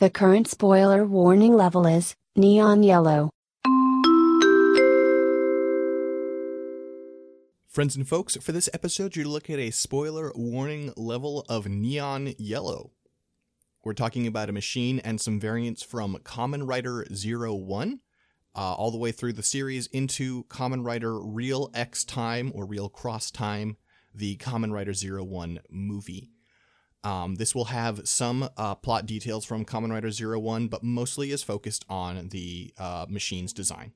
The current spoiler warning level is neon yellow. Friends and folks, for this episode, you're looking at a spoiler warning level of neon yellow. We're talking about a machine and some variants from Kamen Zero One, uh, all the way through the series into Kamen Rider Real X Time or Real Cross Time, the Kamen Zero One movie. Um, this will have some uh, plot details from Kamen Rider Zero One, but mostly is focused on the uh, machine's design.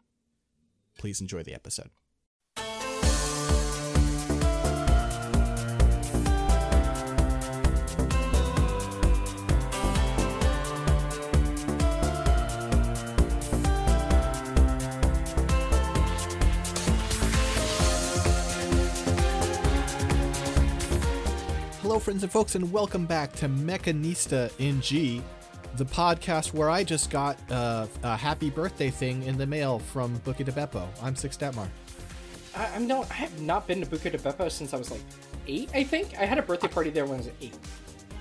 Please enjoy the episode. Friends and folks, and welcome back to Mechanista in G, the podcast where I just got uh, a happy birthday thing in the mail from Buca de Beppo. I'm Six Detmar. I, I'm no, I have not been to Buca de Beppo since I was like eight. I think I had a birthday party there when I was eight.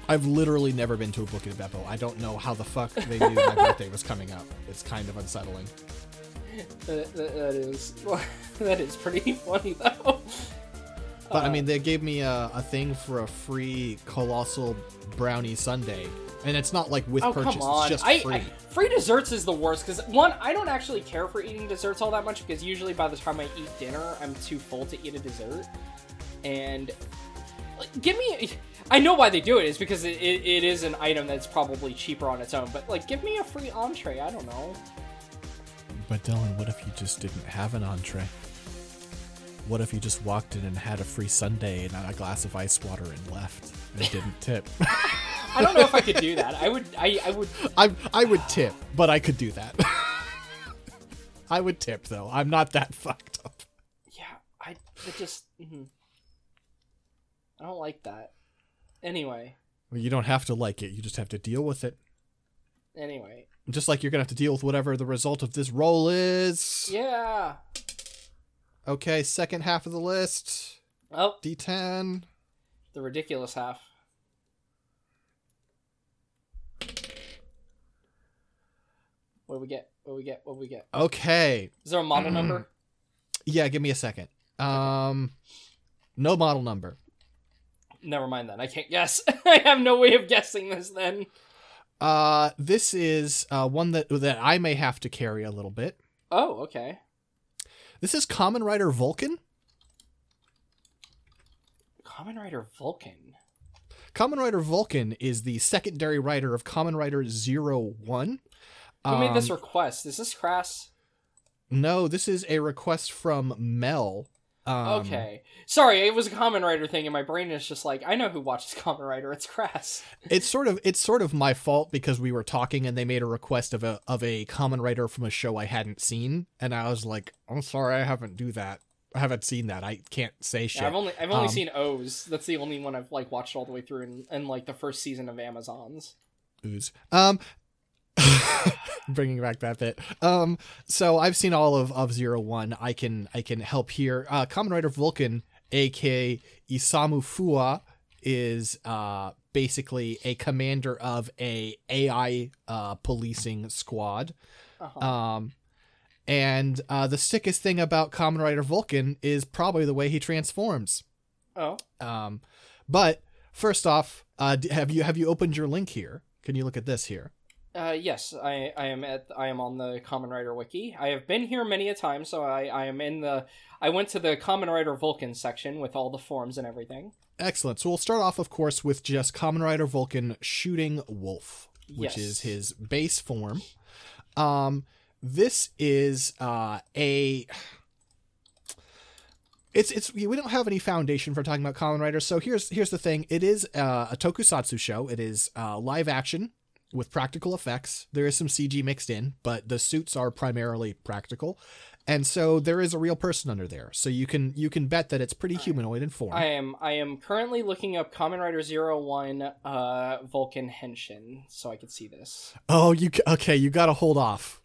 I've literally never been to a Buca de Beppo. I don't know how the fuck they knew my birthday was coming up. It's kind of unsettling. That, that, that is that is pretty funny though. But I mean, oh. they gave me a, a thing for a free colossal brownie sundae, and it's not like with oh purchase; come on! it's just I, free. I free desserts is the worst because one, I don't actually care for eating desserts all that much because usually by the time I eat dinner, I'm too full to eat a dessert. And like, give me, I know why they do it is because it, it, it is an item that's probably cheaper on its own. But like, give me a free entree. I don't know. But Dylan, what if you just didn't have an entree? What if you just walked in and had a free sundae and a glass of ice water and left and didn't tip? I don't know if I could do that. I would. I, I would. I I would tip, but I could do that. I would tip though. I'm not that fucked up. Yeah, I it just mhm. I don't like that. Anyway, Well, you don't have to like it. You just have to deal with it. anyway, Just like you're gonna have to deal with whatever the result of this roll is. yeah. Okay, second half of the list. Oh, D10. the ridiculous half. What do we get? What do we get? What do we get? Okay. Is there a model number? Yeah, give me a second. Um, no model number. Never mind then. I can't guess. I have no way of guessing this then. Uh, this is uh one that that I may have to carry a little bit. Oh, okay. This is Kamen Rider Vulcan. Kamen Rider Vulcan. Kamen Rider Vulcan is the secondary writer of Kamen Rider Zero One. Who made this Um, request? Is this Crass? no, this is a request from Mel. Um, okay. Sorry, it was a Kamen Rider thing, and my brain is just like, I know who watches Kamen Rider. It's Crass. It's sort of it's sort of my fault because we were talking and they made a request of a of a Kamen Rider from a show I hadn't seen, and I was like, I'm sorry, I haven't do that. I haven't seen that. I can't say shit. Yeah, I've only I've only Um, seen O's. That's the only one I've like watched all the way through in, in like the first season of Amazons. ooze. Um, bringing back that bit. Um, so I've seen all of of Zero One. I can I can help here. Uh, Kamen Rider Vulcan, aka Isamu Fuwa, is uh basically a commander of a AI uh policing squad. Uh-huh. Um, and uh, the sickest thing about Kamen Rider Vulcan is probably the way he transforms. oh, Um, but first off, uh, have you have you opened your link here? Can you look at this here? Uh, yes, I I am at I am on the Kamen Rider wiki. I have been here many a time, so I I am in the. I went to the Kamen Rider Vulcan section with all the forms and everything. Excellent. So we'll start off, of course, with just Kamen Rider Vulcan shooting Wolf, which Yes. is his base form. Um, this is uh, a. It's it's we don't have any foundation for talking about Kamen Rider. So here's here's the thing. It is uh, a tokusatsu show. It is uh, live action with practical effects. There is some CG mixed in, but the suits are primarily practical. And so there is a real person under there. So you can you can bet that it's pretty humanoid in form. I am I am currently looking up Kamen Rider Zero One uh, Vulcan Henshin, so I could see this. Oh, you okay? You got to hold off.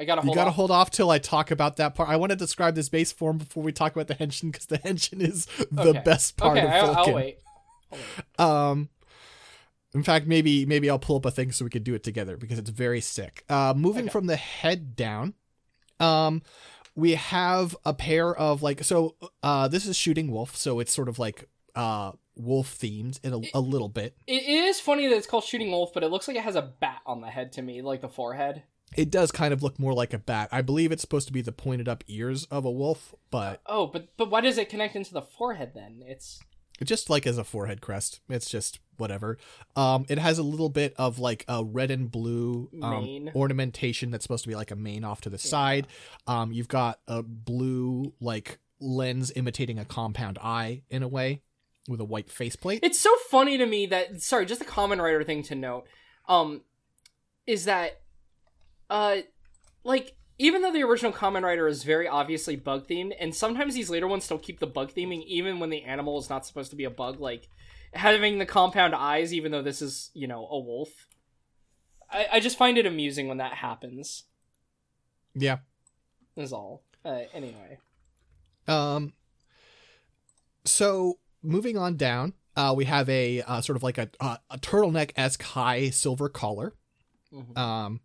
I gotta hold You got to off. hold off till I talk about that part. I want to describe this base form before we talk about the henshin because the henshin is the Okay. best part okay, of I'll, Vulcan. I'll wait. I'll wait. Um, In fact, maybe maybe I'll pull up a thing so we could do it together because it's very sick. Uh, moving Okay. from the head down, um, we have a pair of like so. Uh, this is shooting wolf, so it's sort of like uh wolf themed in a, a little bit. It is funny that it's called Shooting Wolf, but it looks like it has a bat on the head to me, like the forehead. It does kind of look more like a bat. I believe it's supposed to be the pointed up ears of a wolf, but Oh, but but why does it connect into the forehead then? It's just like as a forehead crest. It's just whatever. Um, it has a little bit of like a red and blue um, ornamentation that's supposed to be like a mane off to the side. Um, you've got a blue like lens imitating a compound eye in a way with a white faceplate. it's so funny to me that sorry, just a Kamen Rider thing to note, um, is that, uh, like even though the original Kamen Rider is very obviously bug themed, and sometimes these later ones still keep the bug theming even when the animal is not supposed to be a bug, like having the compound eyes, even though this is you know a wolf. I, I just find it amusing when that happens. yeah. Is all. Uh, anyway. Um. So moving on down, uh, we have a uh, sort of like a a, a turtleneck esque high silver collar. Mhm. Um,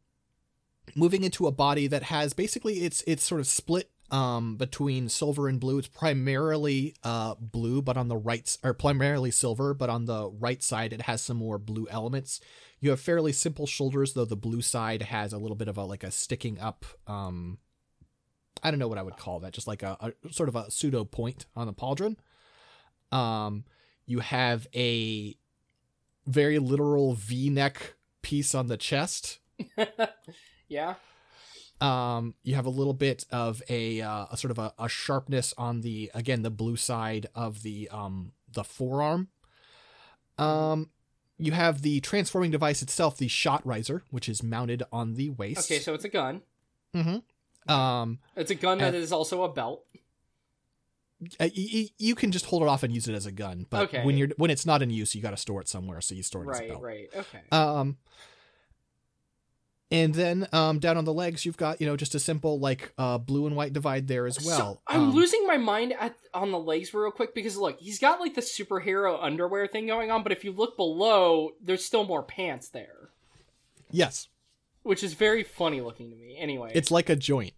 moving into a body that has basically it's it's sort of split um between silver and blue. It's primarily uh blue, but on the right or primarily silver, but on the right side it has some more blue elements. You have fairly simple shoulders, though the blue side has a little bit of a like a sticking up um I don't know what I would call that, just like a, a sort of a pseudo point on the pauldron. Um, you have a very literal V-neck piece on the chest. yeah. Um, you have a little bit of a, uh, a sort of a, a sharpness on the again the blue side of the um the forearm. Um, you have the transforming device itself, the shot riser, which is mounted on the waist. Okay, so it's a gun. Mm hmm Um, It's a gun that is also a belt. uh, you can just hold it off and use it as a gun, but Okay. when you're when it's not in use, you got to store it somewhere, so you store it as a Right, belt. right. Okay. Um, and then um, down on the legs, you've got you know just a simple like uh, blue and white divide there as well. So, I'm Um, losing my mind at on the legs real quick because look, he's got like the superhero underwear thing going on, but if you look below, there's still more pants there, Yes, which is very funny looking to me. Anyway, it's like a joint.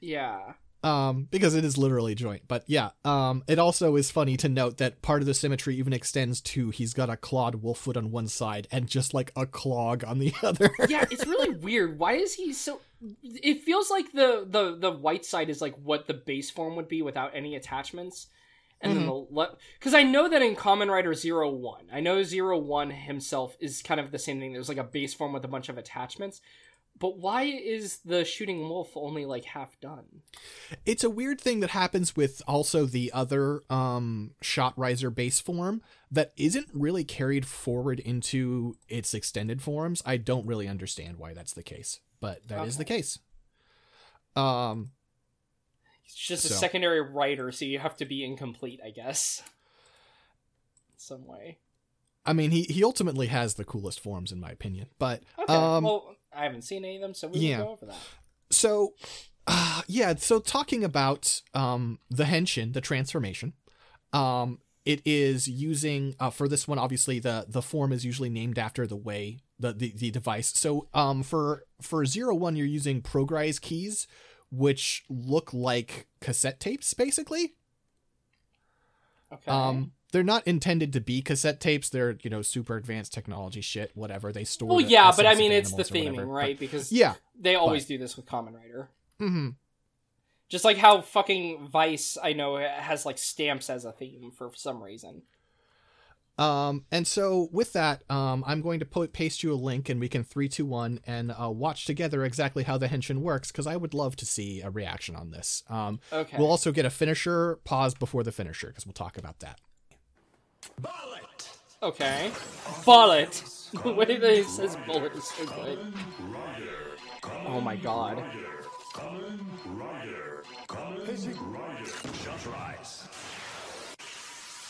yeah. Um because it is literally joint but yeah um it also is funny to note that part of the symmetry even extends to he's got a clawed wolf foot on one side and just like a clog on the other Yeah, it's really weird. Why is he so it feels like the the the white side is like what the base form would be without any attachments. And then the le- cuz I know that in Kamen Rider Zero One, I know Zero One himself is kind of the same thing. There's like a base form with a bunch of attachments. But why is the shooting wolf only like half done? it's a weird thing that happens with also the other um shot riser base form that isn't really carried forward into its extended forms i don't really understand why that's the case but that is the case um It's just a secondary writer, so you have to be incomplete, I guess. Some way. i mean he he ultimately has the coolest forms in my opinion but Okay. um well, I haven't seen any of them, so we yeah. will go over that. so uh, yeah so talking about um the henshin the transformation um it is using uh, for this one obviously the the form is usually named after the way the the, the device so um for for zero one you're using progrise keys which look like cassette tapes basically Okay. um they're not intended to be cassette tapes they're you know super advanced technology shit whatever they store well, yeah, but I mean, it's the theming, whatever. But- right? Because yeah they always do this with Kamen Rider. hmm Just like how fucking Vice, I know, has like stamps as a theme for some reason. Um, and so with that, um, I'm going to po- paste you a link, and we can three, two, one, and uh, watch together exactly how the henshin works, because I would love to see a reaction on this. Um, Okay. we'll also get a finisher pause before the finisher, because we'll talk about that. Okay. Bullet. the way that he says bullet is so good. Oh my god.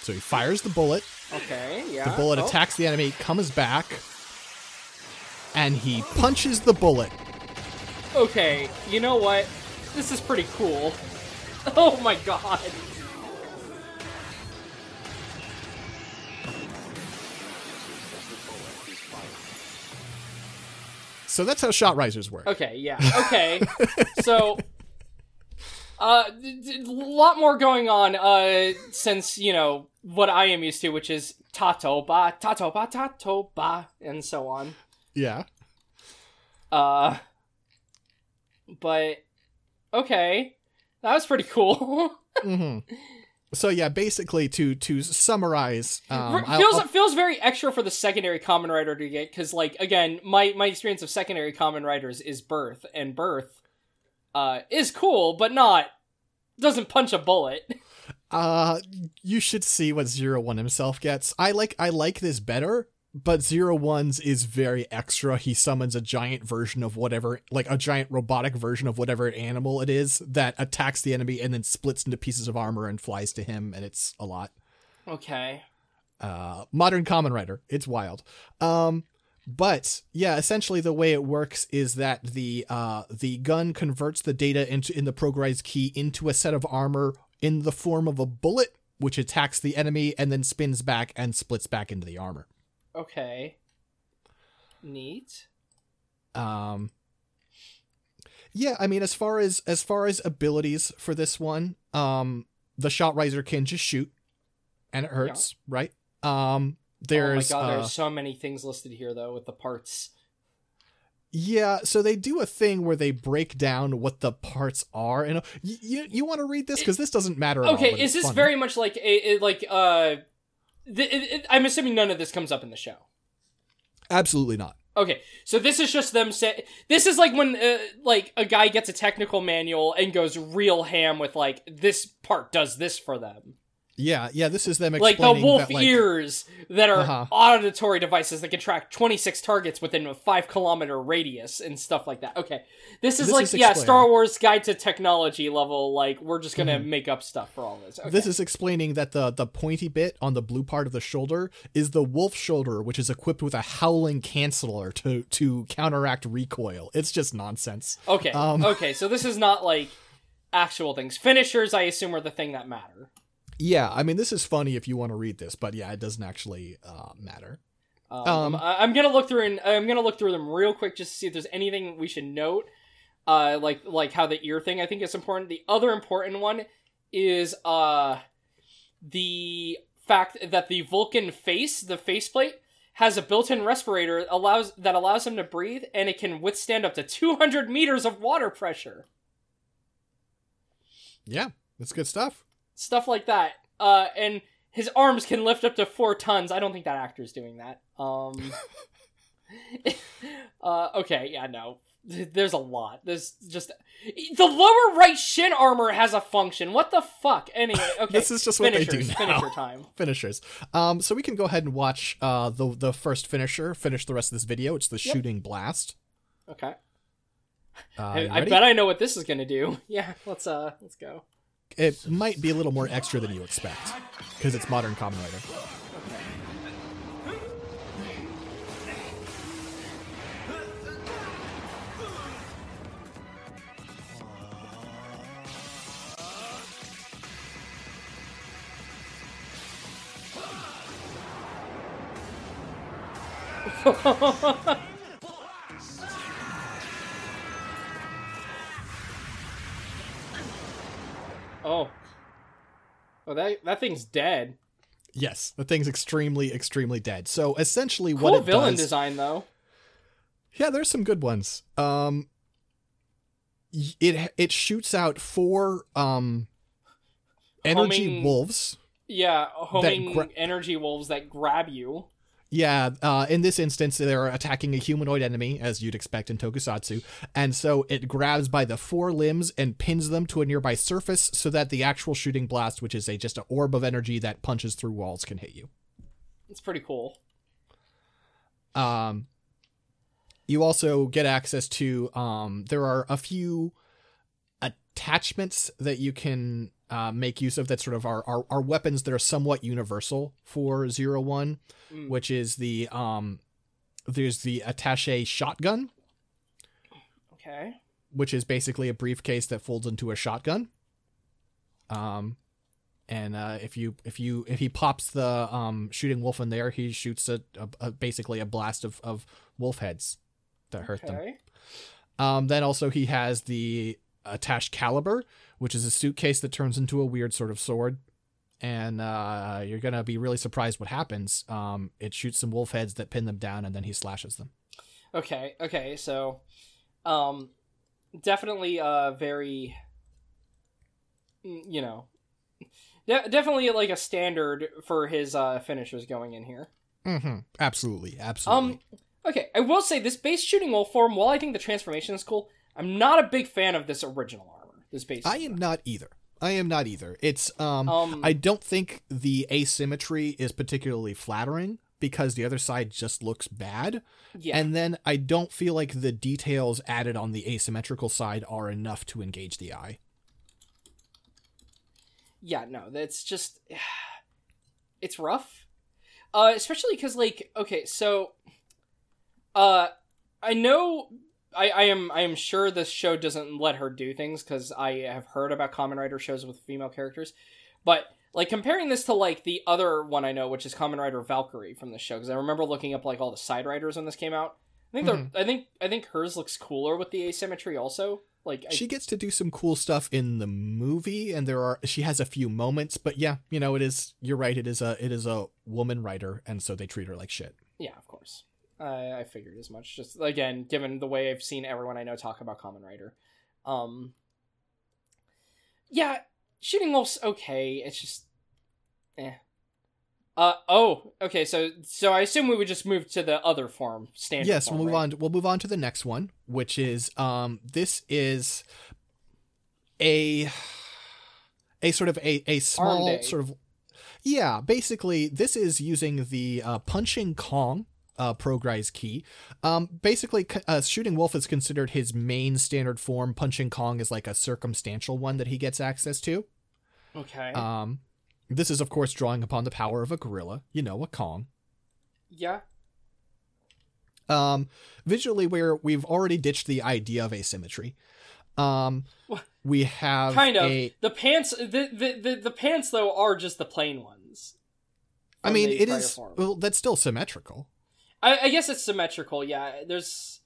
So he fires the bullet. Okay, yeah. The bullet Oh, attacks the enemy, comes back, and he punches the bullet. Okay, you know what? This is pretty cool. Oh my god. So that's how shot risers work. Okay, yeah. Okay. so uh a lot more going on uh since, you know, what I am used to, which is tato ba tato ba tato ba and so on. Yeah. Uh but okay. That was pretty cool. hmm So yeah, basically to to summarize, um, I'll- feels I'll- feels very extra for the secondary Kamen Rider to get because like again my my experience of secondary Kamen Riders is birth and birth uh is cool but not doesn't punch a bullet Uh, you should see what Zero One himself gets. I like I like this better, but zero ones is very extra. He summons a giant version of whatever, like a giant robotic version of whatever animal it is that attacks the enemy and then splits into pieces of armor and flies to him, and it's a lot. okay Uh, modern Kamen Rider, it's wild. Um, but yeah, essentially the way it works is that the uh the gun converts the data into in the Progrise key into a set of armor in the form of a bullet, which attacks the enemy and then spins back and splits back into the armor. Okay neat Um, yeah, I mean, as far as as far as abilities for this one, um, the shot riser can just shoot, and it hurts, right? Um, there's oh my god uh, there's so many things listed here though with the parts Yeah, so they do a thing where they break down what the parts are, and you you, you want to read this because this doesn't matter. At all, okay but is this funny. very much like a, a- like uh th- it, it- i'm assuming none of this comes up in the show absolutely not? Okay, so this is just them say this is like when uh, like a guy gets a technical manual and goes real ham with like this part does this for them. Yeah, yeah. This is them Like the wolf that, like, ears that are Uh-huh. auditory devices that can track 26 targets within a 5 kilometer radius and stuff like that. Okay. This is This like is yeah. Star Wars guide to technology level like we're just going to make up stuff for all this. Okay. This is explaining that the the pointy bit on the blue part of the shoulder is the wolf shoulder, which is equipped with a howling canceller to to counteract recoil. It's just nonsense. Okay. Um, okay, so this is not like actual things. Finishers I assume are the thing that matter. Yeah, I mean this is funny if you want to read this, but yeah, it doesn't actually uh, matter. Um, Um, I'm gonna look through and I'm gonna look through them real quick just to see if there's anything we should note. Uh, like like how the ear thing I think is important. The other important one is uh the fact that the Vulcan face, the faceplate, has a built-in respirator allows that allows him to breathe, and it can withstand up to 200 meters of water pressure. Yeah, that's good stuff. Stuff like that. Uh, and his arms can lift up to four tons. I don't think that actor's doing that. Um. uh, okay, yeah, no. There's a lot. There's just the lower right shin armor has a function. What the fuck? Anyway, okay. This is just what they do now. Finisher time. finishers. Um, so we can go ahead and watch uh the the first finisher. Finish the rest of this video. It's the shooting blast. Okay. Uh, I, I bet I know what this is gonna do. Yeah, let's uh, let's go. It might be a little more extra than you expect because it's modern Kamen Rider. Oh. Oh, that that thing's dead. Yes, the thing's extremely extremely dead. So essentially, Cool what it villain does, design though. yeah, there's some good ones. Um, it it shoots out four um energy Homing- wolves. Yeah, homing gra- energy wolves that grab you. Yeah, uh, in this instance, they're attacking a humanoid enemy, as you'd expect in Tokusatsu, and so it grabs by the four limbs and pins them to a nearby surface so that the actual shooting blast, which is a just an orb of energy that punches through walls, can hit you. It's pretty cool. Um, you also get access to um, there are a few attachments that you can uh, make use of that sort of are, are, are weapons that are somewhat universal for zero one, Mm. which is the um, there's the attache shotgun, Okay. which is basically a briefcase that folds into a shotgun. Um, and uh, if you if you if he pops the um shooting wolf in there, he shoots a, a, a basically a blast of of wolf heads that hurt them. Okay. Um, then also he has the attached caliber, which is a suitcase that turns into a weird sort of sword. And uh, you're gonna be really surprised what happens. Um, it shoots some wolf heads that pin them down, and then he slashes them. Okay, okay, so um definitely uh very mm, you know de- definitely like a standard for his uh finishers going in here. Mm-hmm. Absolutely, absolutely. Um okay, I will say this base shooting wolf form, while I think the transformation is cool, I'm not a big fan of this original This base I am not either. I am not either. It's um, Um, I don't think the asymmetry is particularly flattering because the other side just looks bad. yeah. And then I don't feel like the details added on the asymmetrical side are enough to engage the eye. yeah no that's just it's rough uh especially because like okay so uh i know I, I am I am sure this show doesn't let her do things because I have heard about Kamen Rider shows with female characters, but like comparing this to like the other one I know, which is Kamen Rider Valkyrie from the show, because I remember looking up like all the side riders when this came out. I think they're mm-hmm. I think I think hers looks cooler with the asymmetry also. Like I, She gets to do some cool stuff in the movie and there are she has a few moments, but yeah, you know, it is you're right, it is a it is a woman writer and so they treat her like shit. Yeah, of course. I I figured as much. Just again, given the way I've seen everyone I know talk about Kamen Rider. Um Yeah, Shooting Wolf's okay. It's just eh. Uh oh, okay, so so I assume we would just move to the other form, standard yes, form, we'll move right? on. We'll move on to the next one, which is um, this is a a sort of a a small sort of yeah. Basically, this is using the uh, punching Kong. Uh, Progrise key. Um, basically, uh, shooting wolf is considered his main standard form. Punching Kong is like a circumstantial one that he gets access to. Okay. Um, this is of course drawing upon the power of a gorilla. You know, a Kong. yeah. Um, visually, where we've already ditched the idea of asymmetry. Um, we have Kind of. a- The pants the, the the the pants though are just the plain ones. I mean, it is. form. Well, that's still symmetrical. I, I guess it's symmetrical. Yeah, there's.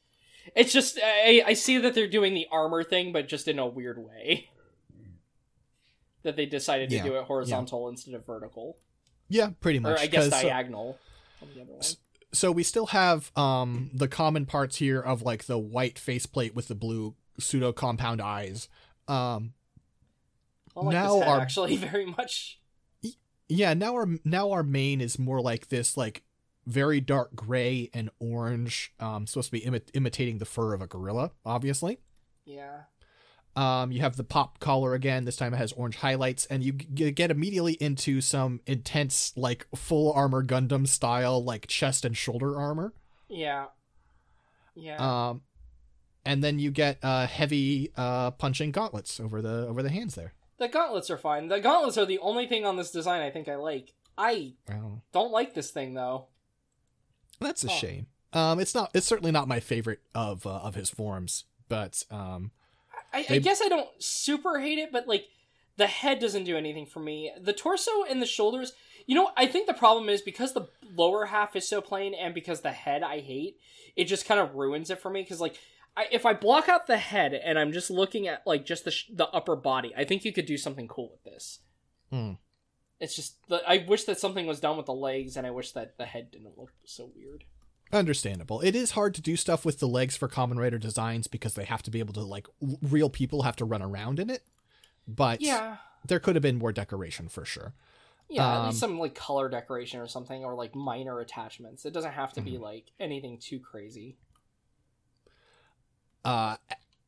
It's just I I see that they're doing the armor thing, but just in a weird way. That they decided to Yeah, do it horizontal instead of vertical, Yeah, pretty or much. I guess uh, diagonal. on the other one. so we still have um the common parts here of like the white faceplate with the blue pseudo compound eyes. Um, like now our- actually very much. yeah. Now our now our main is more like this like very dark gray and orange. Um, supposed to be imi- imitating the fur of a gorilla, obviously. Yeah. Um, you have the pop collar again. This time it has orange highlights, and you g- get immediately into some intense, like full armor Gundam style, like chest and shoulder armor. Yeah. Yeah. Um, and then you get uh, heavy uh, punching gauntlets over the over the hands there. the gauntlets are fine. The gauntlets are the only thing on this design I think I like. I don't like this thing though. That's a Huh. shame. Um, it's not. It's certainly not my favorite of uh, of his forms, but um, I, I guess I don't super hate it, but like the head doesn't do anything for me. The torso and the shoulders, you know, I think the problem is because the lower half is so plain and because the head I hate, it just kind of ruins it for me. Because like, I, if I block out the head and I'm just looking at like just the sh- the upper body, I think you could do something cool with this. Hmm. It's just the, I wish that something was done with the legs, and I wish that the head didn't look so weird. Understandable. It is hard to do stuff with the legs for Kamen Rider designs because they have to be able to like real people have to run around in it. But Yeah, there could have been more decoration for sure. Yeah, at Um, least some like color decoration or something, or like minor attachments. It doesn't have to Mm-hmm. be like anything too crazy. Uh,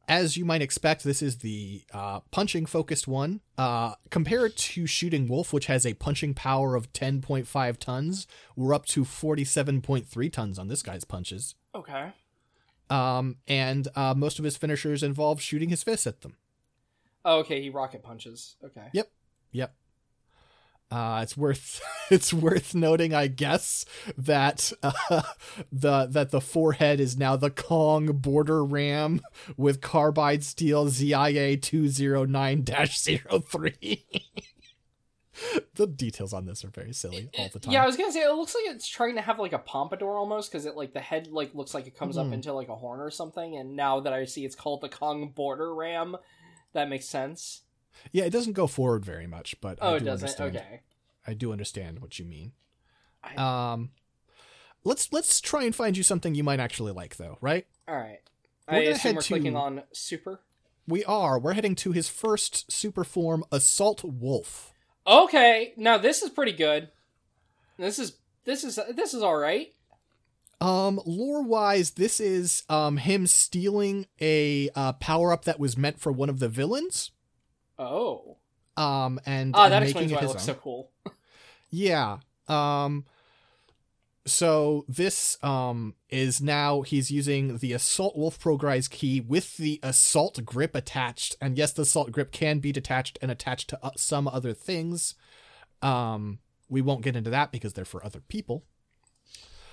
as you might expect, this is the uh, punching focused one. Uh, compared to Shooting Wolf, which has a punching power of 10.5 tons, we're up to 47.3 tons on this guy's punches. Okay. Um, and uh, most of his finishers involve shooting his fists at them. Oh, okay, he rocket punches. Okay. Yep. Yep. Uh, it's worth it's worth noting, I guess, that uh, the that the forehead is now the Kong border ram with carbide steel ZIA two zero nine 3 the details on this are very silly all the time. Yeah, I was gonna say it looks like it's trying to have like a pompadour almost because it like the head like looks like it comes up Mhm. into like a horn or something. And now that I see it's called the Kong Border Ram, that makes sense. Yeah, it doesn't go forward very much, but Oh, I it do doesn't. understand. Okay. I do understand what you mean. I- Um, let's let's try and find you something you might actually like, though. Right? All right. We're I assume head we're clicking to- on super. We are. We're heading to his first super form, Assault Wolf. Okay, now this is pretty good. This is this is this is all right. Um, lore wise, this is um him stealing a uh, power up that was meant for one of the villains. Oh, Um, and, ah, and that making explains it why it his looks own. so cool. Yeah. Um so this um is now he's using the assault wolf progrise key with the assault grip attached and yes the assault grip can be detached and attached to uh, some other things um we won't get into that because they're for other people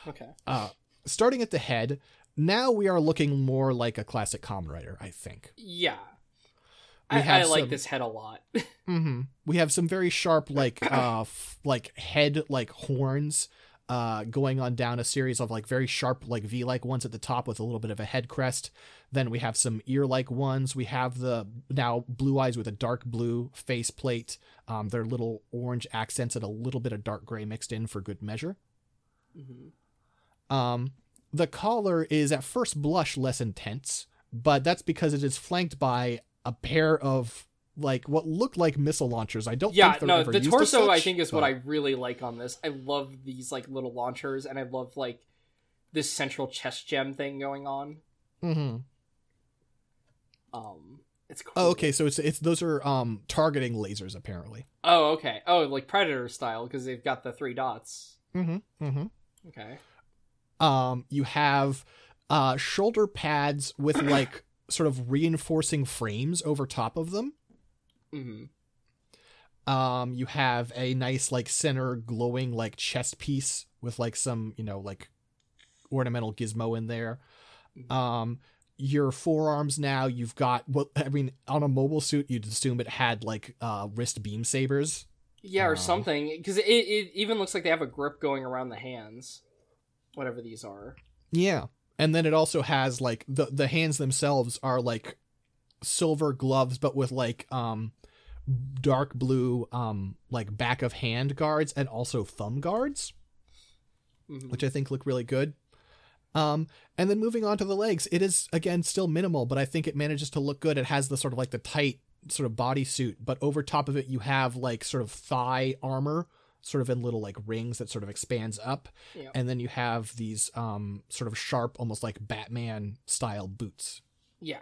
Okay. uh starting at the head now we are looking more like a classic Kamen Rider i think Yeah. We I, I like some- this head a lot. Mm-hmm. We have some very sharp, like, uh, f- like head, like horns, uh, going on down a series of like very sharp, like V-like ones at the top with a little bit of a head crest. Then we have some ear-like ones. We have the now blue eyes with a dark blue face plate. Um, they're little orange accents and a little bit of dark gray mixed in for good measure. Mhm. Um, the collar is at first blush less intense, but that's because it is flanked by a pair of like what looked like missile launchers. I don't Yeah, think they're no, ever the torso I think is what I really like on this. I love these like little launchers, and I love like this central chest gem thing going on. Mm-hmm. Um, it's cool. Oh, okay. So it's it's those are um targeting lasers apparently. Oh, okay. Oh, like Predator style because they've got the three dots. Mm-hmm. Mm-hmm. Okay. Um, you have uh shoulder pads with like sort of reinforcing frames over top of them. hmm Um, you have a nice like center glowing like chest piece with like some you know like ornamental gizmo in there. Um, your forearms now you've got what I mean on a mobile suit you'd assume it had like uh wrist beam sabers. Yeah, or Um, something because it, it even looks like they have a grip going around the hands, whatever these are. Yeah. And then it also has like the the hands themselves are like silver gloves but with like um dark blue um like back of hand guards and also thumb guards, Mhm. which I think look really good. Um and then moving on to the legs, it is again still minimal, but I think it manages to look good. It has the sort of like the tight sort of bodysuit, but over top of it you have like sort of thigh armor sort of in little like rings that sort of expands up Yeah. and then you have these um sort of sharp almost like batman style boots Yeah.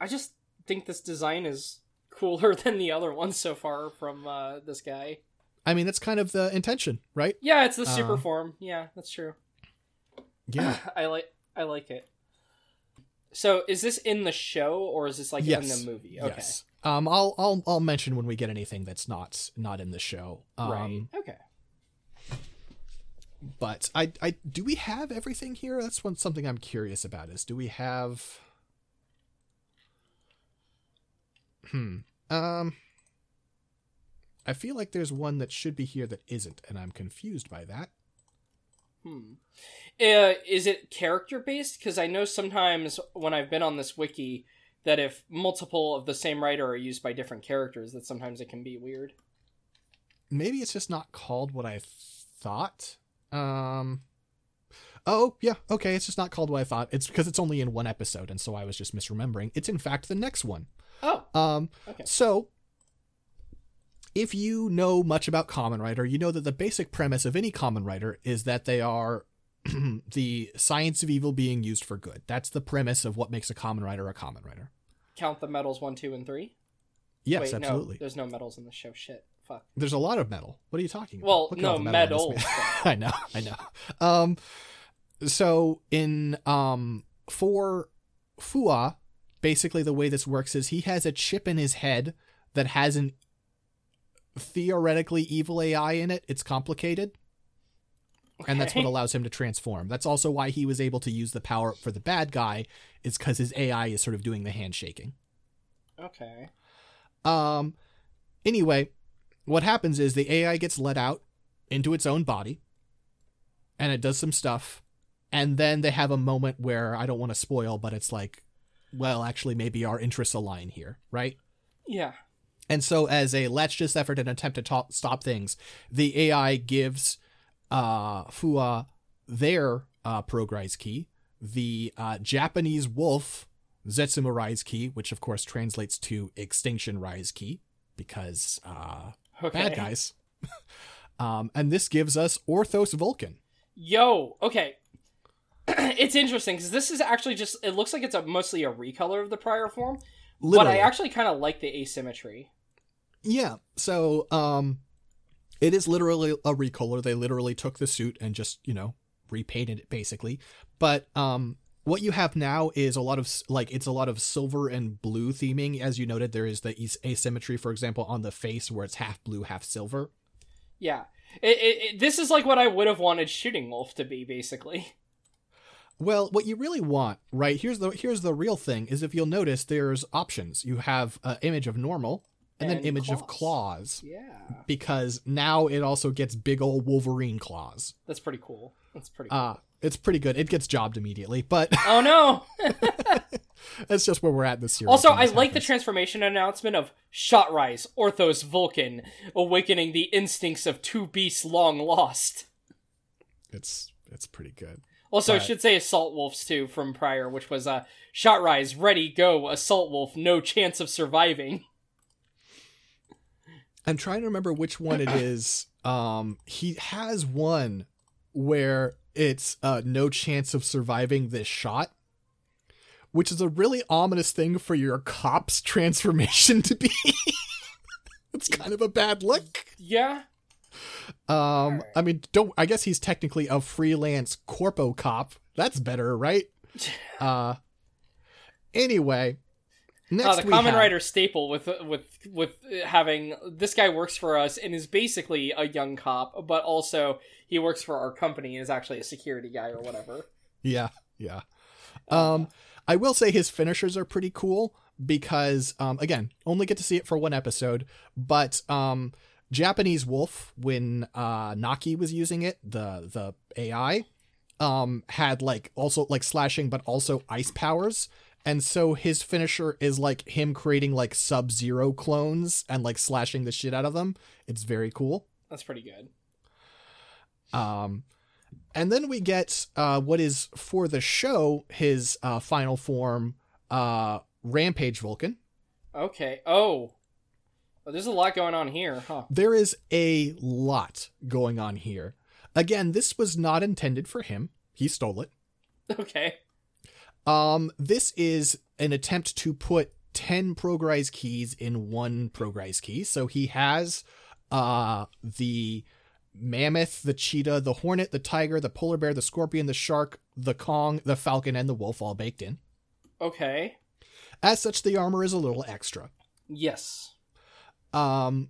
I just think this design is cooler than the other ones so far from uh, this guy. i mean that's kind of the intention right Yeah, it's the super Uh, form. Yeah, that's true. yeah I like I like it. So, is this in the show or is this like yes in the movie? Okay. yes um i'll i'll i'll mention when we get anything that's not not in the show um right. Okay. but i i do we have everything here that's one something i'm curious about is do we have hmm um i feel like there's one that should be here that isn't and i'm confused by that Hmm. Uh, is it character based? Because I know sometimes when I've been on this wiki that if multiple of the same writer are used by different characters, that sometimes it can be weird. maybe it's just not called what I thought. Um Oh, yeah, okay, it's just not called what I thought. It's because it's only in one episode and so I was just misremembering. It's in fact the next one. Oh, Um okay. so if you know much about Kamen Rider, you know that the basic premise of any Kamen Rider is that they are the science of evil being used for good. That's the premise of what makes a Kamen Rider a Kamen Rider. Count the medals one, two, and three. Yes, Wait, absolutely. No, there's no medals in the show. Shit. Fuck. There's a lot of metal. What are you talking about? Well, Look no, all the metal medals. this. I know, I know. Um, so in um for Fuwa, basically the way this works is he has a chip in his head that has an theoretically evil AI in it. It's complicated, and that's what allows him to transform. That's also why he was able to use the power for the bad guy, is because his AI is sort of doing the handshaking. Okay. Um, anyway, what happens is the AI gets let out into its own body and it does some stuff. And then they have a moment where I don't want to spoil, but it's like, well, actually, maybe our interests align here, right? Yeah. And so, as a let's just effort and attempt to talk, stop things, the AI gives uh, Fuwa their uh, progrise key, the uh, Japanese wolf Zetsumerise key, which of course translates to Extinction Rise key, because uh, Okay. bad guys. um, and this gives us Orthos Vulcan. Yo, okay. it's interesting because this is actually just. It looks like it's a mostly a recolor of the prior form, but I actually kind of like the asymmetry. Yeah. So, um, it is literally a recolor. They literally took the suit and just, you know, repainted it basically. But, um, what you have now is a lot of like it's a lot of silver and blue theming. As you noted, there is the asymmetry, for example, on the face where it's half blue, half silver. Yeah, it, it, it, this is like what I would have wanted Shooting Wolf to be, basically. Well, what you really want, right? Here's the here's the real thing: is if you'll notice, there's options. You have an image of normal and, then And image of claws. claws, Yeah, because now it also gets big old Wolverine claws. that's pretty cool. That's pretty. cool. Uh it's pretty good. It gets jobbed immediately, but oh no! that's just where we're at this year. Also, I like the transformation announcement of Shot Rise, Orthos Vulcan, awakening the instincts of two beasts long lost. it's it's pretty good. Also, I should say Assault Wolves too from prior, which was uh, Shot Rise, ready, go, Assault Wolf, no chance of surviving. I'm trying to remember which one it is. Um, he has one where it's uh, no chance of surviving this shot, which is a really ominous thing for your cop's transformation to be. it's kind of a bad look. Yeah, Um, I mean, don't. I guess he's technically a freelance corpo cop. That's better, right? Uh, anyway, next uh, the Kamen have- Rider staple with with with having this guy works for us and is basically a young cop, but also he works for our company and is actually a security guy or whatever. Yeah, yeah. Um, I will say his finishers are pretty cool because, um, again, only get to see it for one episode, but um, Japanese Wolf, when uh, Naki was using it, the the AI, um, had like also like slashing, but also ice powers. And so his finisher is like him creating like Sub Zero clones and like slashing the shit out of them. It's very cool. That's pretty good. Um, and then we get uh, what is for the show his uh, final form, uh, Rampage Vulcan. Okay. Oh. Well, there's a lot going on here, huh? There is a lot going on here. Again, this was not intended for him. He stole it. Okay. Um, this is an attempt to put 10 Progrise keys in one Progrise key. So he has uh, the mammoth, the cheetah, the hornet, the tiger, the polar bear, the scorpion, the shark, the Kong, the falcon, and the wolf all baked in. Okay. As such, the armor is a little extra. Yes. Um,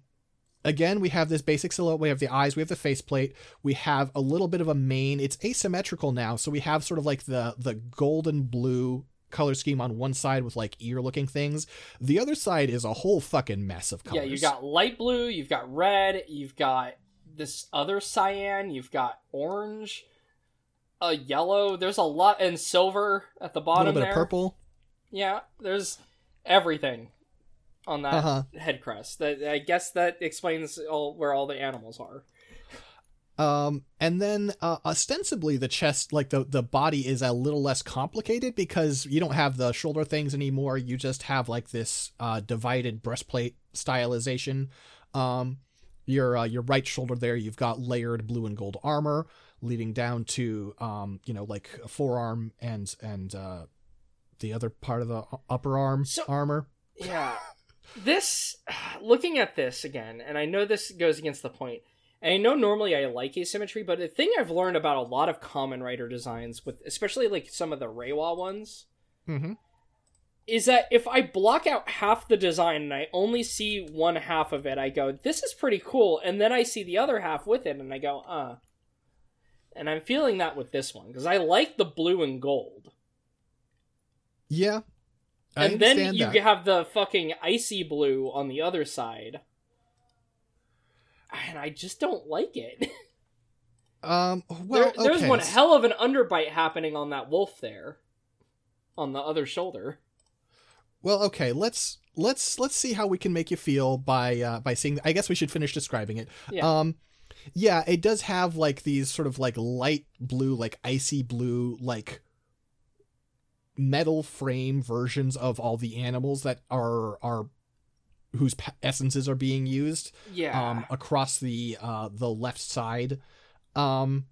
again, we have this basic silhouette. We have the eyes. We have the faceplate. We have a little bit of a mane. It's asymmetrical now, so we have sort of like the the golden blue color scheme on one side with like ear looking things. The other side is a whole fucking mess of colors. Yeah, you've got light blue, you've got red, you've got this other cyan, you've got orange, a yellow. There's a lot and silver at the bottom. a little bit there. of purple. Yeah, there's everything on that Uh-huh. head crest. That I guess that explains all where all the animals are. Um, and then uh, ostensibly the chest, like the the body, is a little less complicated because you don't have the shoulder things anymore. You just have like this uh, divided breastplate stylization. Um, your uh, your right shoulder there, you've got layered blue and gold armor leading down to um, you know, like a forearm and and uh, the other part of the upper arm So- armor. Yeah. This looking at this again, and I know this goes against the point. And I know normally I like asymmetry, but the thing I've learned about a lot of Kamen Rider designs with especially like some of the Reiwa ones Mm-hmm. is that if I block out half the design and I only see one half of it, I go, this is pretty cool. And then I see the other half with it and I go, uh. And I'm feeling that with this one because I like the blue and gold. Yeah. I and then you that. have the fucking icy blue on the other side. and I just don't like it. Um, well, there, there's okay. one hell of an underbite happening on that wolf there, on the other shoulder. Well, okay. Let's let's let's see how we can make you feel by uh, by seeing. I guess we should finish describing it. Yeah. Um, yeah, it does have like these sort of like light blue, like icy blue, like metal frame versions of all the animals that are are whose essences are being used Yeah. um across the uh the left side. Um,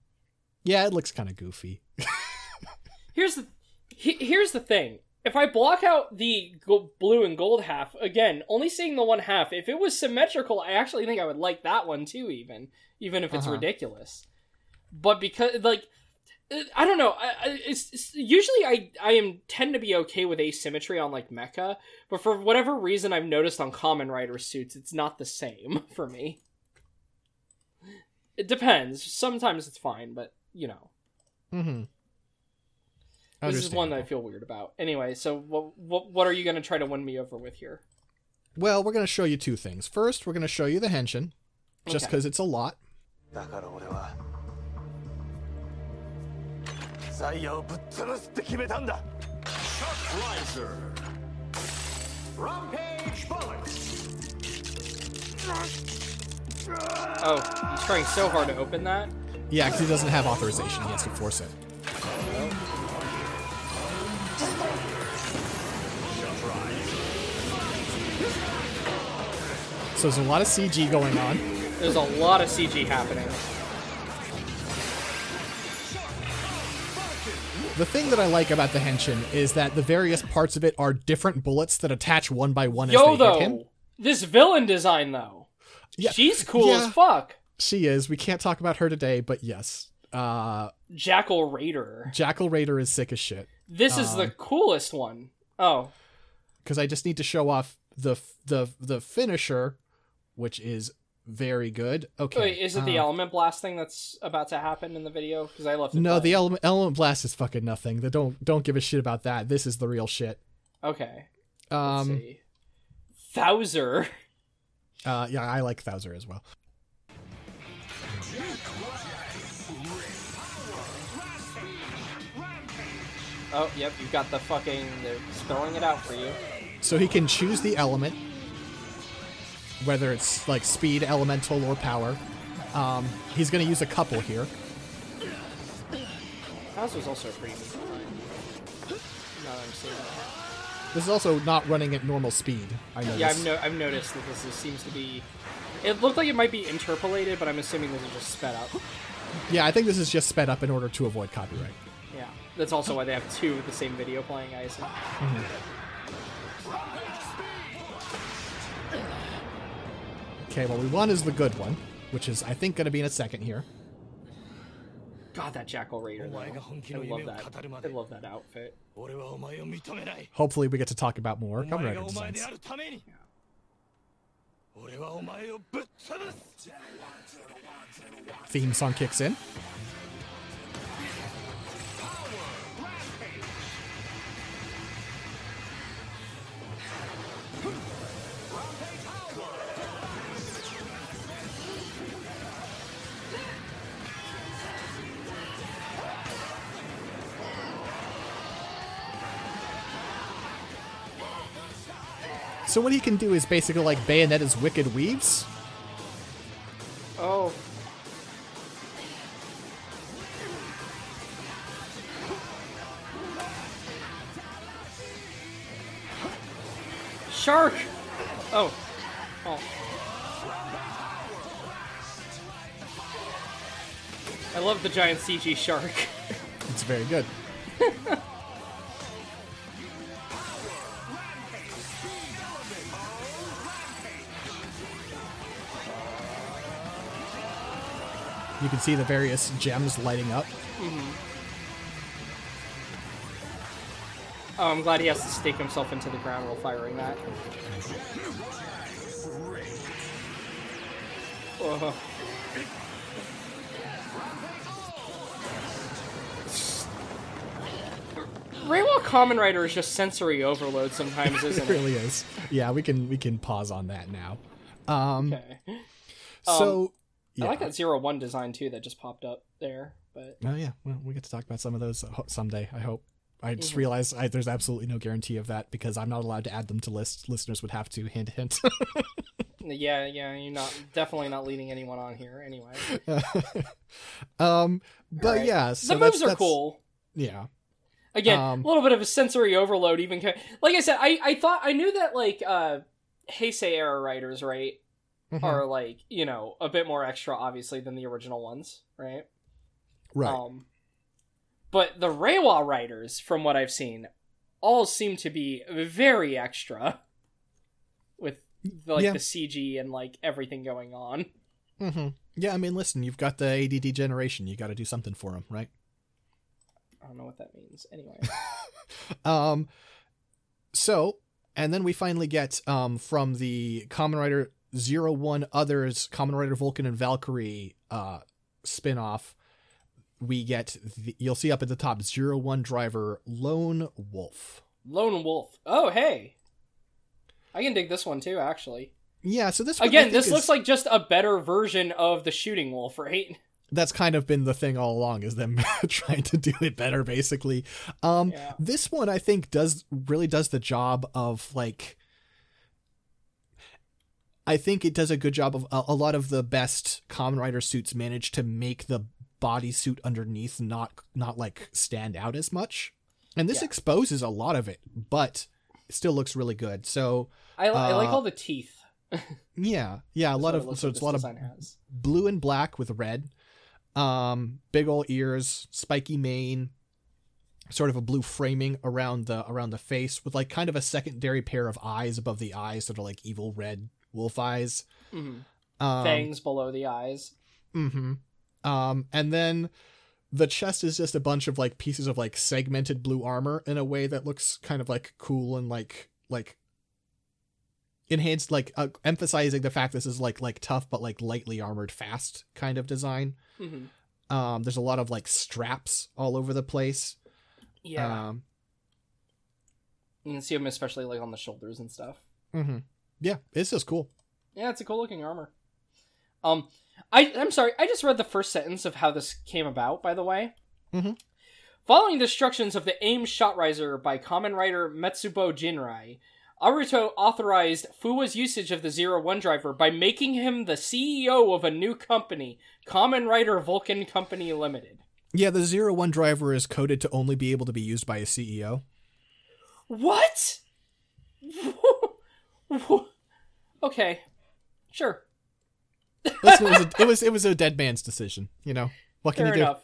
yeah, it looks kind of goofy. Here's the he, here's the thing. If I block out the go- blue and gold half again, only seeing the one half, if it was symmetrical, I actually think I would like that one too. Even even if it's Uh-huh. ridiculous, but because like I don't know, I, I, it's, it's usually I I am tend to be okay with asymmetry on like mecha, but for whatever reason I've noticed on Kamen Rider suits, it's not the same for me. It depends. Sometimes it's fine, but you know. Mm-hmm. This is one that I feel weird about. Anyway, so what what what are you gonna try to win me over with here? Well, we're going to show you two things. First, we're going to show you the henshin, just Okay. because it's a lot. だから俺はザイヤをぶっ潰すって決めたんだ Riser. Rampage Bullet. Oh, he's trying so hard to open that. Yeah, because he doesn't have authorization. He has to force it. So there's a lot of CG going on. There's a lot of CG happening. The thing that I like about the henshin is that the various parts of it are different bullets that attach one by one Yo as they hit him. though, this villain design though, Yeah, she's cool yeah. as fuck. She is. We can't talk about her today, but yes. Uh, Jackal Raider. Jackal Raider is sick as shit. This is Um, the coolest one. Oh, because I just need to show off the the the finisher, which is very good. Okay, wait, is it the uh, element blast thing that's about to happen in the video? Because I left it. No, the element element blast is fucking nothing. The don't don't give a shit about that. This is the real shit. Okay. Um. Thouser. uh, yeah, I like Thouser as well. Oh, yep, you've got the fucking. They're spelling it out for you. So he can choose the element, whether it's like speed, elemental, or power. Um, he's gonna use a couple here. Also a pretty. Now that I'm seeing it. This is also not running at normal speed. I know. Yeah, I've, no- I've noticed that this is, seems to be. It looked like it might be interpolated, but I'm assuming this is just sped up. Yeah, I think this is just sped up in order to avoid copyright. Yeah, that's also why they have two of the same video playing. I assume. Okay, well, we want is the good one, which is, I think, going to be in a second here. God, that Jackal Raider. I love that. I love that outfit. Hopefully we get to talk about more Kamen Rider designs. Theme song kicks in. So what he can do is basically like Bayonetta's Wicked Weaves. Oh. Shark! Oh. Oh. I love the giant CG shark. It's very good. Can see the various gems lighting up. Oh, I'm glad he has to stake himself into the ground while firing that. Whoa. Reiwa Kamen Rider is just sensory overload sometimes, isn't it? it really is. Yeah, we can we can pause on that now. Um, Okay. So I like that zero one design too that just popped up there. But Oh yeah, well, we get to talk about some of those someday. I hope. I just Mhm. realized I, there's absolutely no guarantee of that because I'm not allowed to add them to lists. Listeners would have to hint hint. yeah, yeah, you're not definitely not leading anyone on here anyway. um, but Alright. yeah, so the that's- moves are that's- cool. Yeah, Again, Um, a little bit of a sensory overload. Even like I said, I I thought I knew that like uh Heisei era Riders, right, Mhm. are like you know a bit more extra, obviously, than the original ones, right? right. Um, but the Reiwa Riders, from what I've seen, all seem to be very extra with like Yeah. the CG and like everything going on. mm-hmm. Yeah, I mean, listen, you've got the ADD generation. You got to do something for them, right? I don't know what that means. Anyway, Um, so, and then we finally get um from the Kamen Rider Zero One Others, Kamen Rider Vulcan and Valkyrie uh spin-off. We get the, you'll see up at the top Zero One driver Lone Wolf. Lone Wolf. Oh, hey, I can dig this one too. Actually, Yeah, so this one again, this is- looks like just a better version of the Shooting Wolf, right? that's kind of been the thing all along is them trying to do it better basically um Yeah. this one i think does really does the job of like i think it does a good job of a, a lot of the best Kamen Rider suits manage to make the bodysuit underneath not not like stand out as much and this Yeah. exposes a lot of it but it still looks really good so I, li- I like Uh, all the teeth. yeah yeah a lot it of so it's a lot of has. blue and black with red um big old ears spiky mane sort of a blue framing around the around the face with like kind of a secondary pair of eyes above the eyes that are like evil red wolf eyes Mhm. um, fangs below the eyes. hmm um and then the chest is just a bunch of like pieces of like segmented blue armor in a way that looks kind of like cool and like like enhanced like uh, emphasizing the fact this is like like tough but like lightly armored fast kind of design hmm um, there's a lot of like straps all over the place. Yeah, Um, you can see them especially like on the shoulders and stuff. mhm. Yeah, it's just cool. Yeah, it's a cool looking armor. Um, I I'm sorry, I just read the first sentence of how this came about. By the way, Mhm. following the instructions of the AIM Shot Riser by Kamen Rider Metsubo Jinrai, Aruto authorized Fuwa's usage of the Zero One driver by making him the CEO of a new company, Kamen Rider Vulcan Company Limited. Yeah, the zero one driver is coded to only be able to be used by a CEO. What? okay, sure. Listen, it was a, it was it was a dead man's decision. You know what can Fair you do? enough.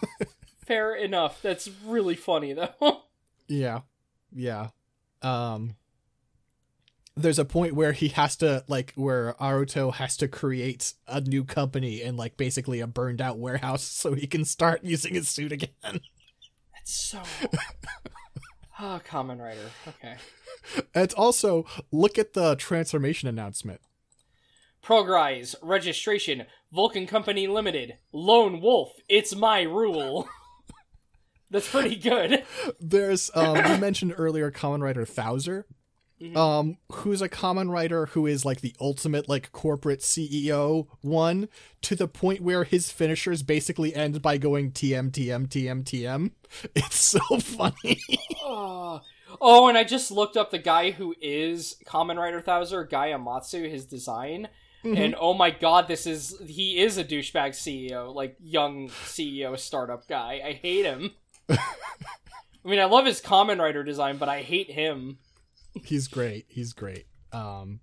Fair enough. That's really funny though. Yeah, yeah. Um, there's a point where he has to like where Aruto has to create a new company and like basically a burned out warehouse so he can start using his suit again. That's so. Ah, Kamen Rider. Okay. and also look at the transformation announcement. Progrise registration Vulcan Company Limited. Lone Wolf. It's my rule. That's pretty good. There's um you mentioned earlier Kamen Rider Thouser. Mhm. Um, who's a Kamen Rider who is like the ultimate like corporate CEO one to the point where his finishers basically end by going TM TM TM TM. It's so funny. Oh. oh, and I just looked up the guy who is Kamen Rider Thouser, Gai Amatsu, his design. And oh my god, this is he is a douchebag CEO, like young CEO startup guy. I hate him. I mean, I love his Kamen Rider design, but I hate him. He's great. He's great. Um,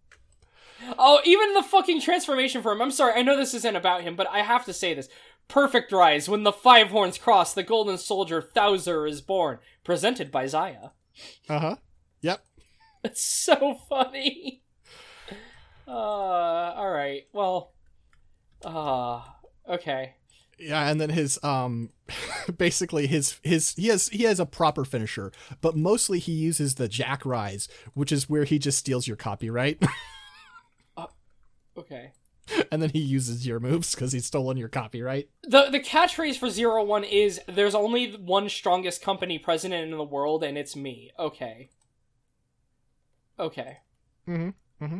Oh, even the fucking transformation for him. I'm sorry, I know this isn't about him, but I have to say this. Perfect rise when the five horns cross, the golden soldier Thouser is born. Presented by ZAIA. uh huh. Yep. It's so funny. Uh, alright. Well, uh, okay. Yeah, and then his um, basically his his he has he has a proper finisher, but mostly he uses the Jack Rise, which is where he just steals your copyright. Okay. and then he uses your moves because he's stolen your copyright. The the catchphrase for Zero One is there's only one strongest company president in the world and it's me. Okay. Okay. Mm-hmm. Mm-hmm.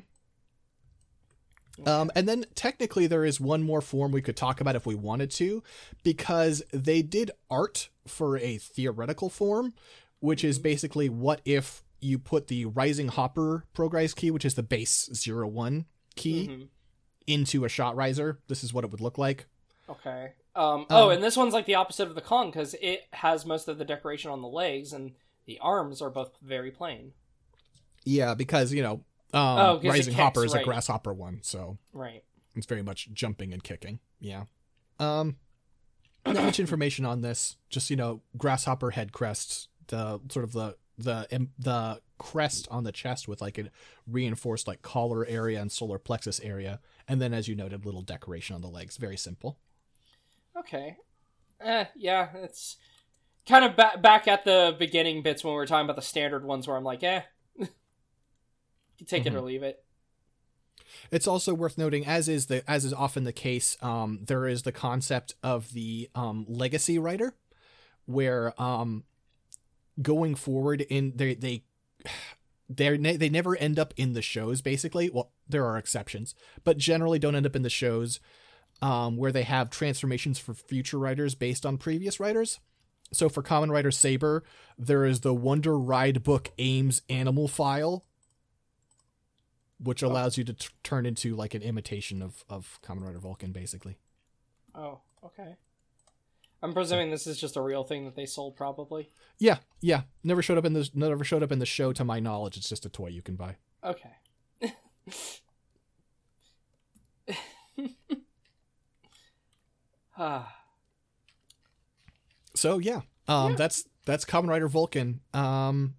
Um, and then technically there is one more form we could talk about if we wanted to, because they did art for a theoretical form, which is basically what if you put the rising hopper progrise key, which is the base zero one key, Mhm. into a shot riser. This is what it would look like. Okay. Um, oh, Um, and this one's like the opposite of the Kong because it has most of the decoration on the legs, and the arms are both very plain. Yeah, because you know, um, it rising kicks, hopper is right. a grasshopper one, so Right. It's very much jumping and kicking. Yeah. Um not much information on this. Just, you know, grasshopper head crests, the sort of the the the crest on the chest with like a reinforced like collar area and solar plexus area, and then as you noted, little decoration on the legs. Very simple. Okay. Eh, yeah, it's kind of ba- back at the beginning bits when we were talking about the standard ones where I'm like, eh, take it or leave it. It's also worth noting, as is the as is often the case, um, there is the concept of the um, legacy Rider, where um, going forward in they they they they never end up in the shows. Basically, well, there are exceptions, but generally don't end up in the shows um, where they have transformations for future Riders based on previous Riders. So for Kamen Rider Saber, there is the Wonder Ride book Ames Animal File, which allows you to t- turn into like an imitation of of Kamen Rider Vulcan, basically. Oh, okay. I'm presuming this is just a real thing that they sold, probably. Yeah, yeah. Never showed up in the never showed up in the show, to my knowledge. It's just a toy you can buy. Okay. ah, So yeah, um, that's that's Kamen Rider Vulcan. Um,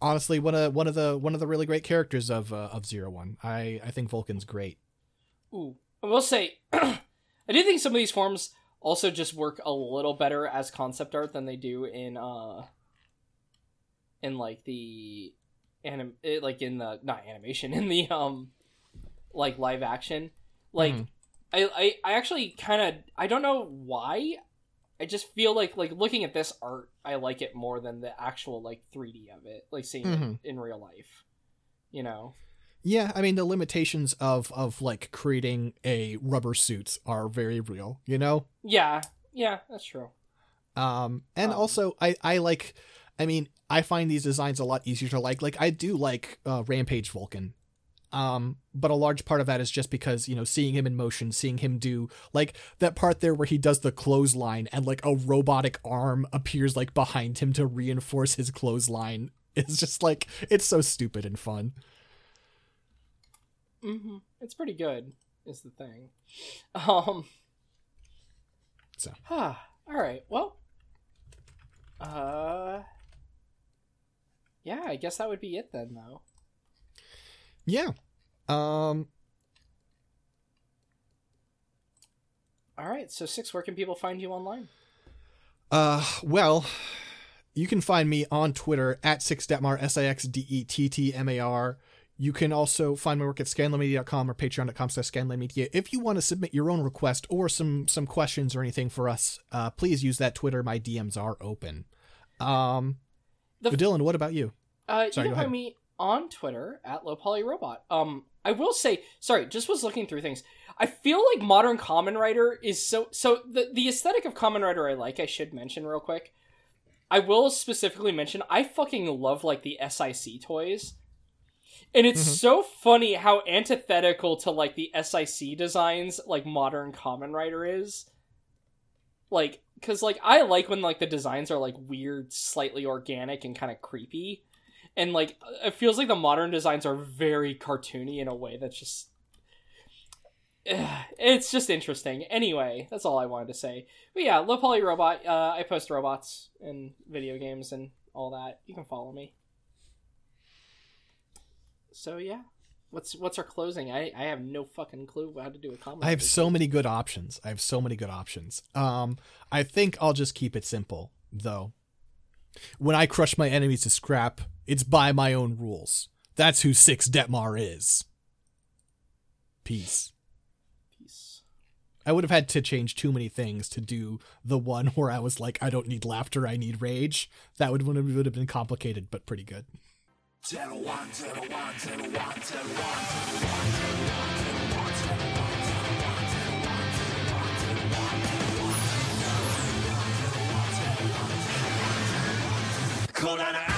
honestly, one of one of the one of the really great characters of uh, of Zero One. I I think Vulcan's great. ooh. I will say, I do think some of these forms also just work a little better as concept art than they do in uh, in like the anim, eh, like in the not animation in the um, like live action. Like, Mhm. I I I actually kind of I don't know why. I just feel like like looking at this art, I like it more than the actual like 3D of it, like seeing Mhm. it in real life. You know. Yeah, I mean the limitations of of like creating a rubber suit are very real. You know. Yeah, yeah, that's true. Um, and Um, also I I like. I mean, I find these designs a lot easier to like. Like I do like uh, Rampage Vulcan. Um, but a large part of that is just because, you know, seeing him in motion, seeing him do like that part there where he does the clothesline and like a robotic arm appears like behind him to reinforce his clothesline. It's just like it's so stupid and fun. hmm It's pretty good, is the thing. Um. So. huh. all right. Well. Uh. Yeah, I guess that would be it then, though. Yeah. Um All right. So six, where can people find you online? Uh, well, you can find me on Twitter at Six sixdettmar, S I X D E T T M A R. You can also find my work at scanlandmedia.com or patreon.com slash scanlandmedia. If you want to submit your own request or some some questions or anything for us, uh, please use that Twitter. My DMs are open. Um, The- Dylan, what about you? Uh, Sorry, you can find me on Twitter at lowpolyrobot. Um, I will say, sorry, just was looking through things. I feel like modern Kamen Rider is so so the the aesthetic of Kamen Rider I like. I should mention real quick. I will specifically mention I fucking love like the SIC toys. And it's Mhm. so funny how antithetical to like the SIC designs like modern Kamen Rider is. Like cuz like I like when like the designs are like weird, slightly organic and kind of creepy. And like it feels like the modern designs are very cartoony in a way that's just it's just interesting. Anyway, that's all I wanted to say. But yeah, low poly robot. Uh, I post robots and video games and all that. You can follow me. So yeah, what's what's our closing? I I have no fucking clue how to do a comment. I have so many good options. I have so many good options. Um, I think I'll just keep it simple, though. When I crush my enemies to scrap, it's by my own rules. That's who Six Dettmar is. Peace. Peace. I would have had to change too many things to do the one where I was like, I don't need laughter, I need rage. That would, would have been complicated, but pretty good. 10, 1, 10, 1, 10, 1, call that